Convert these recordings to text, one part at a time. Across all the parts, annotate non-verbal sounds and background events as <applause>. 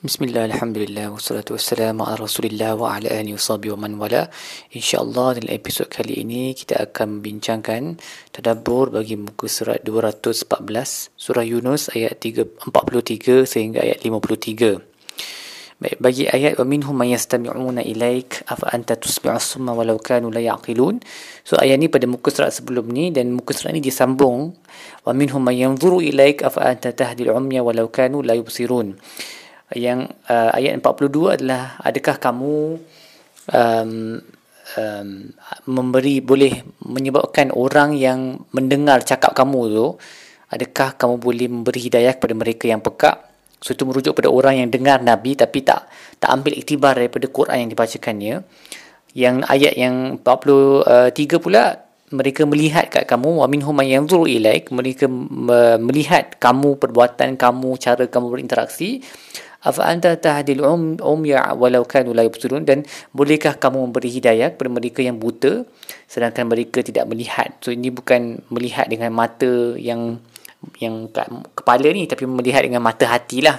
Bismillah, Alhamdulillah, wassalatu wassalamu ala rasulillah wa ala alihi wa wa man wala. InsyaAllah dalam episod kali ini kita akan membincangkan Tadabur bagi muka surat 214 Surah Yunus ayat 43 sehingga ayat 53 Baik, bagi ayat wa minhum man yastami'una ilaik afa anta tusmi'u summa walau kanu la yaqilun? So ayat ni pada muka surat sebelum ni dan muka surat ni disambung. Wa minhum man yanzuru ilaik afa anta tahdil umya walau kanu la yubsirun yang uh, ayat 42 adalah adakah kamu um, um, memberi boleh menyebabkan orang yang mendengar cakap kamu tu adakah kamu boleh memberi hidayah kepada mereka yang peka so itu merujuk pada orang yang dengar nabi tapi tak tak ambil iktibar daripada Quran yang dibacakannya. Yang ayat yang 43 pula mereka melihat kat kamu wa minhum man yanzuru ilaik. Mereka melihat kamu perbuatan kamu cara kamu berinteraksi afa anta tahdil um umya walau kanu la yubsirun. Dan bolehkah kamu memberi hidayah kepada mereka yang buta sedangkan mereka tidak melihat? So ini bukan melihat dengan mata yang yang kepala ni tapi melihat dengan mata hatilah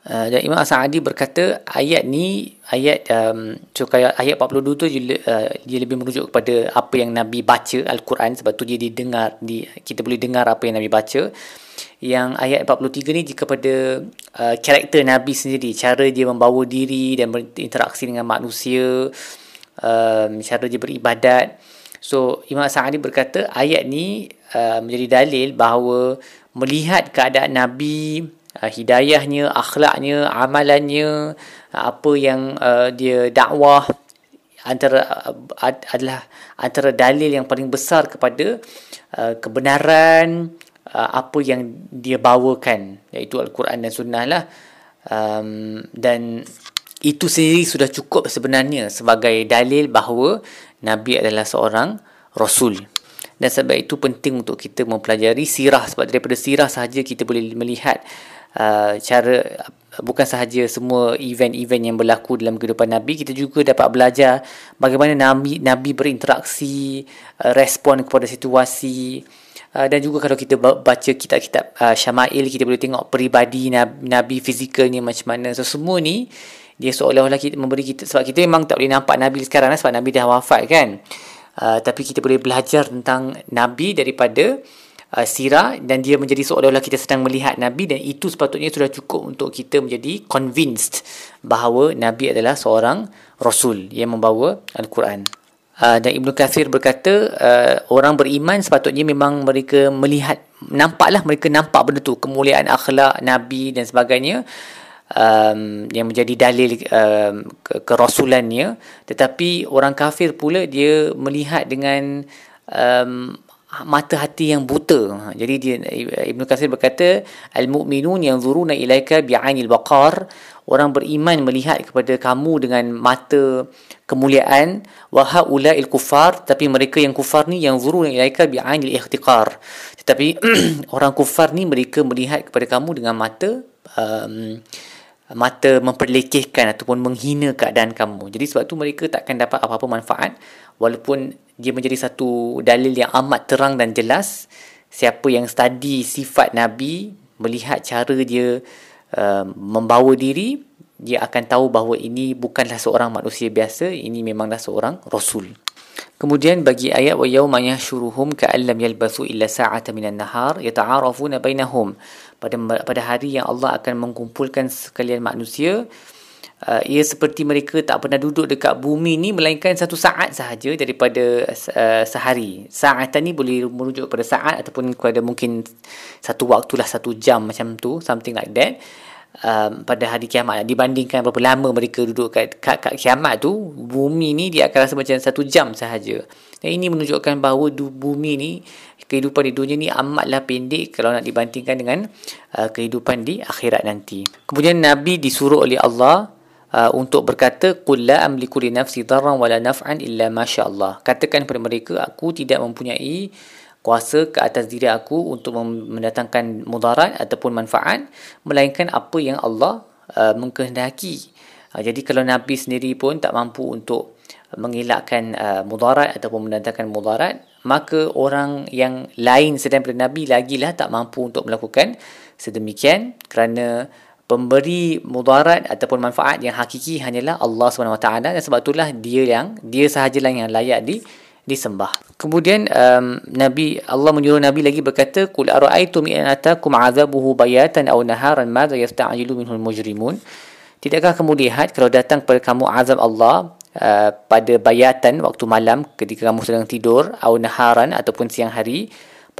Uh, dan Imam Sa'adi berkata ayat ni ayat um, so kaya ayat 42 tu dia, uh, dia lebih merujuk kepada apa yang Nabi baca Al-Quran. Sebab tu dia didengar di, kita boleh dengar apa yang Nabi baca. Yang ayat 43 ni jika pada uh, karakter Nabi sendiri cara dia membawa diri dan berinteraksi dengan manusia um, cara dia beribadat. So Imam Sa'adi berkata ayat ni uh, menjadi dalil bahawa melihat keadaan Nabi uh, hidayahnya akhlaknya amalannya uh, apa yang uh, dia dakwah antara uh, adalah antara dalil yang paling besar kepada uh, kebenaran uh, apa yang dia bawakan iaitu al-Quran dan sunnah lah. Um, dan itu sendiri sudah cukup sebenarnya sebagai dalil bahawa nabi adalah seorang rasul. Dan sebab itu penting untuk kita mempelajari sirah. Sebab daripada sirah sahaja kita boleh melihat uh, cara bukan sahaja semua event-event yang berlaku dalam kehidupan nabi kita juga dapat belajar bagaimana nabi nabi berinteraksi uh, respon kepada situasi Uh, dan juga kalau kita baca kitab-kitab uh, Syama'il kita boleh tengok peribadi Nabi, Nabi fizikalnya macam mana. So semua ni dia seolah-olah kita memberi kita sebab kita memang tak boleh nampak Nabi sekarang lah, sebab Nabi dah wafat kan. Uh, tapi kita boleh belajar tentang Nabi daripada uh, sirah dan dia menjadi seolah-olah kita sedang melihat Nabi dan itu sepatutnya sudah cukup untuk kita menjadi convinced bahawa Nabi adalah seorang Rasul yang membawa Al-Quran. Uh, dan Ibnu Kathir berkata uh, orang beriman sepatutnya memang mereka melihat nampaklah mereka nampak benda tu kemuliaan akhlak nabi dan sebagainya um, yang menjadi dalil um, ke- kerasulannya tetapi orang kafir pula dia melihat dengan um, mata hati yang buta. Jadi dia Ibnu Katsir berkata al-mu'minun yanzuruna ilaika bi'ainil baqar. Orang beriman melihat kepada kamu dengan mata kemuliaan wa haula'il kufar tapi mereka yang kufar ni yang zuruna ilaika bi'ainil ihtiqar. Tetapi <clears throat> orang kufar ni mereka melihat kepada kamu dengan mata um, mata memperlekehkan ataupun menghina keadaan kamu. Jadi sebab tu mereka takkan dapat apa-apa manfaat walaupun dia menjadi satu dalil yang amat terang dan jelas siapa yang study sifat nabi melihat cara dia uh, membawa diri dia akan tahu bahawa ini bukanlah seorang manusia biasa ini memanglah seorang rasul kemudian bagi ayat wa yauma yahshuruhum ka'allam yalbathu illa sa'atan minan nahar yata'arafuna bainahum pada pada hari yang Allah akan mengumpulkan sekalian manusia uh, ia seperti mereka tak pernah duduk dekat bumi ni melainkan satu saat sahaja daripada uh, sehari. Saat ni boleh merujuk kepada saat ataupun kepada mungkin satu waktu lah satu jam macam tu, something like that. Um, pada hari kiamat. Dibandingkan berapa lama mereka duduk kat, kat, kat kiamat tu bumi ni dia akan rasa macam satu jam sahaja. Dan ini menunjukkan bahawa du, bumi ni kehidupan di dunia ni amatlah pendek kalau nak dibandingkan dengan uh, kehidupan di akhirat nanti. Kemudian Nabi disuruh oleh Allah uh, untuk berkata qul la amliku li nafsi darran wala naf'an illa ma Allah. Katakan kepada mereka aku tidak mempunyai kuasa ke atas diri aku untuk mendatangkan mudarat ataupun manfaat melainkan apa yang Allah uh, mengkehendaki. Uh, jadi kalau nabi sendiri pun tak mampu untuk mengelakkan uh, mudarat ataupun mendatangkan mudarat maka orang yang lain sedang daripada nabi lagilah tak mampu untuk melakukan sedemikian kerana pemberi mudarat ataupun manfaat yang hakiki hanyalah Allah SWT dan sebab itulah dia yang dia sahajalah yang layak di disembah. Kemudian um, Nabi Allah menyuruh Nabi lagi berkata qul ara'aytum in atakum 'adzabuhu bayatan aw naharan madza yasta'jilu minhu al-mujrimun Tidakkah kamu lihat kalau datang kepada kamu azab Allah uh, pada bayatan waktu malam ketika kamu sedang tidur aw naharan ataupun siang hari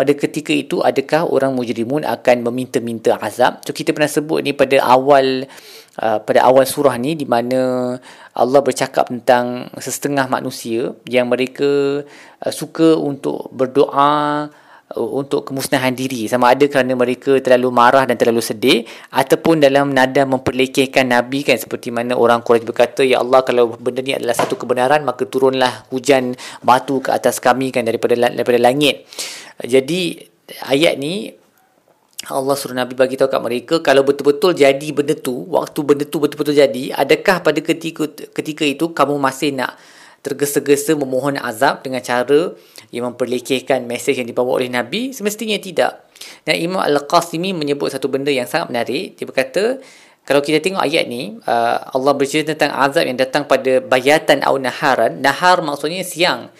pada ketika itu adakah orang mujrimun akan meminta-minta azab? So kita pernah sebut ni pada awal uh, pada awal surah ni di mana Allah bercakap tentang setengah manusia yang mereka uh, suka untuk berdoa untuk kemusnahan diri. Sama ada kerana mereka terlalu marah dan terlalu sedih ataupun dalam nada memperlekehkan nabi kan? Seperti mana orang Quraisy berkata ya Allah kalau benda ni adalah satu kebenaran maka turunlah hujan batu ke atas kami kan? Daripada daripada langit. Jadi ayat ni Allah suruh Nabi bagi tahu kat mereka kalau betul-betul jadi benda tu, waktu benda tu betul-betul jadi, adakah pada ketika ketika itu kamu masih nak tergesa-gesa memohon azab dengan cara yang memperlekehkan mesej yang dibawa oleh Nabi? Semestinya tidak. Dan Imam Al-Qasimi menyebut satu benda yang sangat menarik. Dia berkata, kalau kita tengok ayat ni, uh, Allah bercerita tentang azab yang datang pada bayatan atau naharan. Nahar maksudnya siang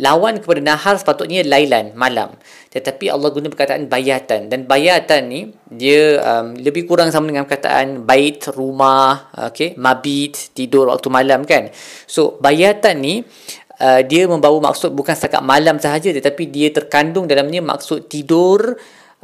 lawan kepada nahar sepatutnya lailan malam. Tetapi Allah guna perkataan bayatan. Dan bayatan ni dia um, lebih kurang sama dengan perkataan bait rumah okey mabit tidur waktu malam kan? So bayatan ni uh, dia membawa maksud bukan setakat malam sahaja tetapi dia terkandung dalamnya maksud tidur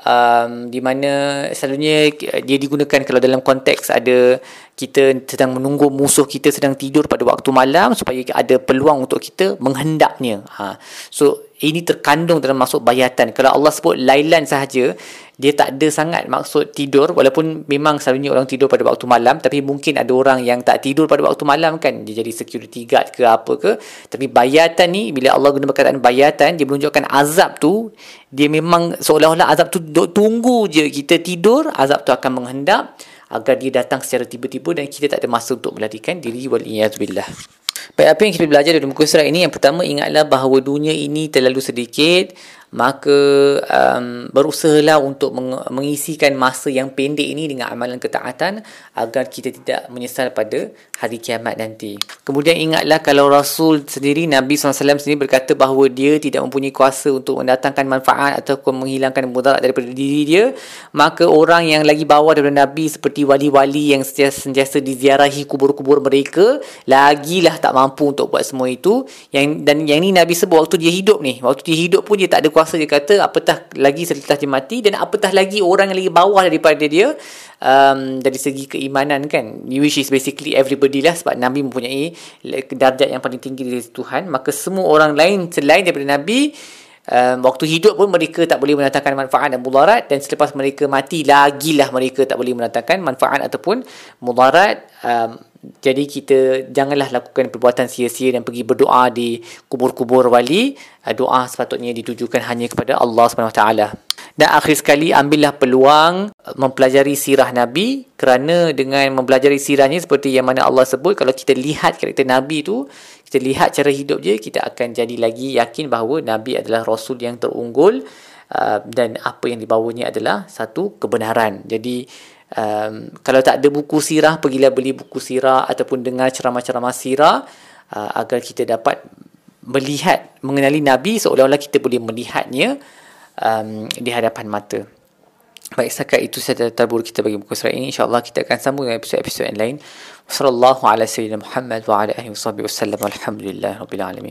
um, di mana selalunya dia digunakan kalau dalam konteks ada kita sedang menunggu musuh kita sedang tidur pada waktu malam supaya ada peluang untuk kita menghendaknya. Ha. So ini terkandung dalam maksud bayatan. Kalau Allah sebut lailan sahaja, dia tak ada sangat maksud tidur walaupun memang selalunya orang tidur pada waktu malam tapi mungkin ada orang yang tak tidur pada waktu malam kan dia jadi security guard ke apa ke tapi bayatan ni bila Allah guna perkataan bayatan dia menunjukkan azab tu dia memang seolah-olah azab tu tunggu je kita tidur azab tu akan menghendap agar dia datang secara tiba-tiba dan kita tak ada masa untuk melarikan diri wal billah. Baik, apa yang kita belajar dari muka surat ini? Yang pertama, ingatlah bahawa dunia ini terlalu sedikit maka um, berusahalah untuk meng- mengisikan masa yang pendek ini dengan amalan ketaatan agar kita tidak menyesal pada hari kiamat nanti. Kemudian ingatlah kalau Rasul sendiri, Nabi SAW sendiri berkata bahawa dia tidak mempunyai kuasa untuk mendatangkan manfaat ataupun menghilangkan mudarat daripada diri dia, maka orang yang lagi bawah daripada Nabi seperti wali-wali yang sentiasa diziarahi kubur-kubur mereka, lagilah tak mampu untuk buat semua itu. Yang dan yang ni Nabi sebut waktu dia hidup ni, waktu dia hidup pun dia tak ada kuasa. Dia kata apatah lagi selepas dia mati dan apatah lagi orang yang lagi bawah daripada dia um, dari segi keimanan kan? Which is basically everybody lah sebab Nabi mempunyai darjat yang paling tinggi dari Tuhan. Maka semua orang lain selain daripada Nabi um, waktu hidup pun mereka tak boleh mendatangkan manfaat dan mudarat dan selepas mereka mati lagilah mereka tak boleh mendatangkan manfaat ataupun mudarat um, jadi kita janganlah lakukan perbuatan sia-sia dan pergi berdoa di kubur-kubur wali. Uh, doa sepatutnya ditujukan hanya kepada Allah SWT. Dan akhir sekali ambillah peluang mempelajari sirah Nabi kerana dengan mempelajari sirahnya seperti yang mana Allah sebut kalau kita lihat karakter Nabi tu kita lihat cara hidup dia kita akan jadi lagi yakin bahawa Nabi adalah Rasul yang terunggul uh, dan apa yang dibawanya adalah satu kebenaran. Jadi um, kalau tak ada buku sirah pergilah beli buku sirah ataupun dengar ceramah-ceramah sirah uh, agar kita dapat melihat mengenali nabi seolah-olah kita boleh melihatnya um, di hadapan mata Baik, setakat itu saja tabur kita bagi buku surat ini. InsyaAllah kita akan sambung dengan episod-episod yang lain. Wassalamualaikum warahmatullahi wabarakatuh. Muhammad wa ala alihi wa sallam. Alhamdulillah. Rabbil alamin.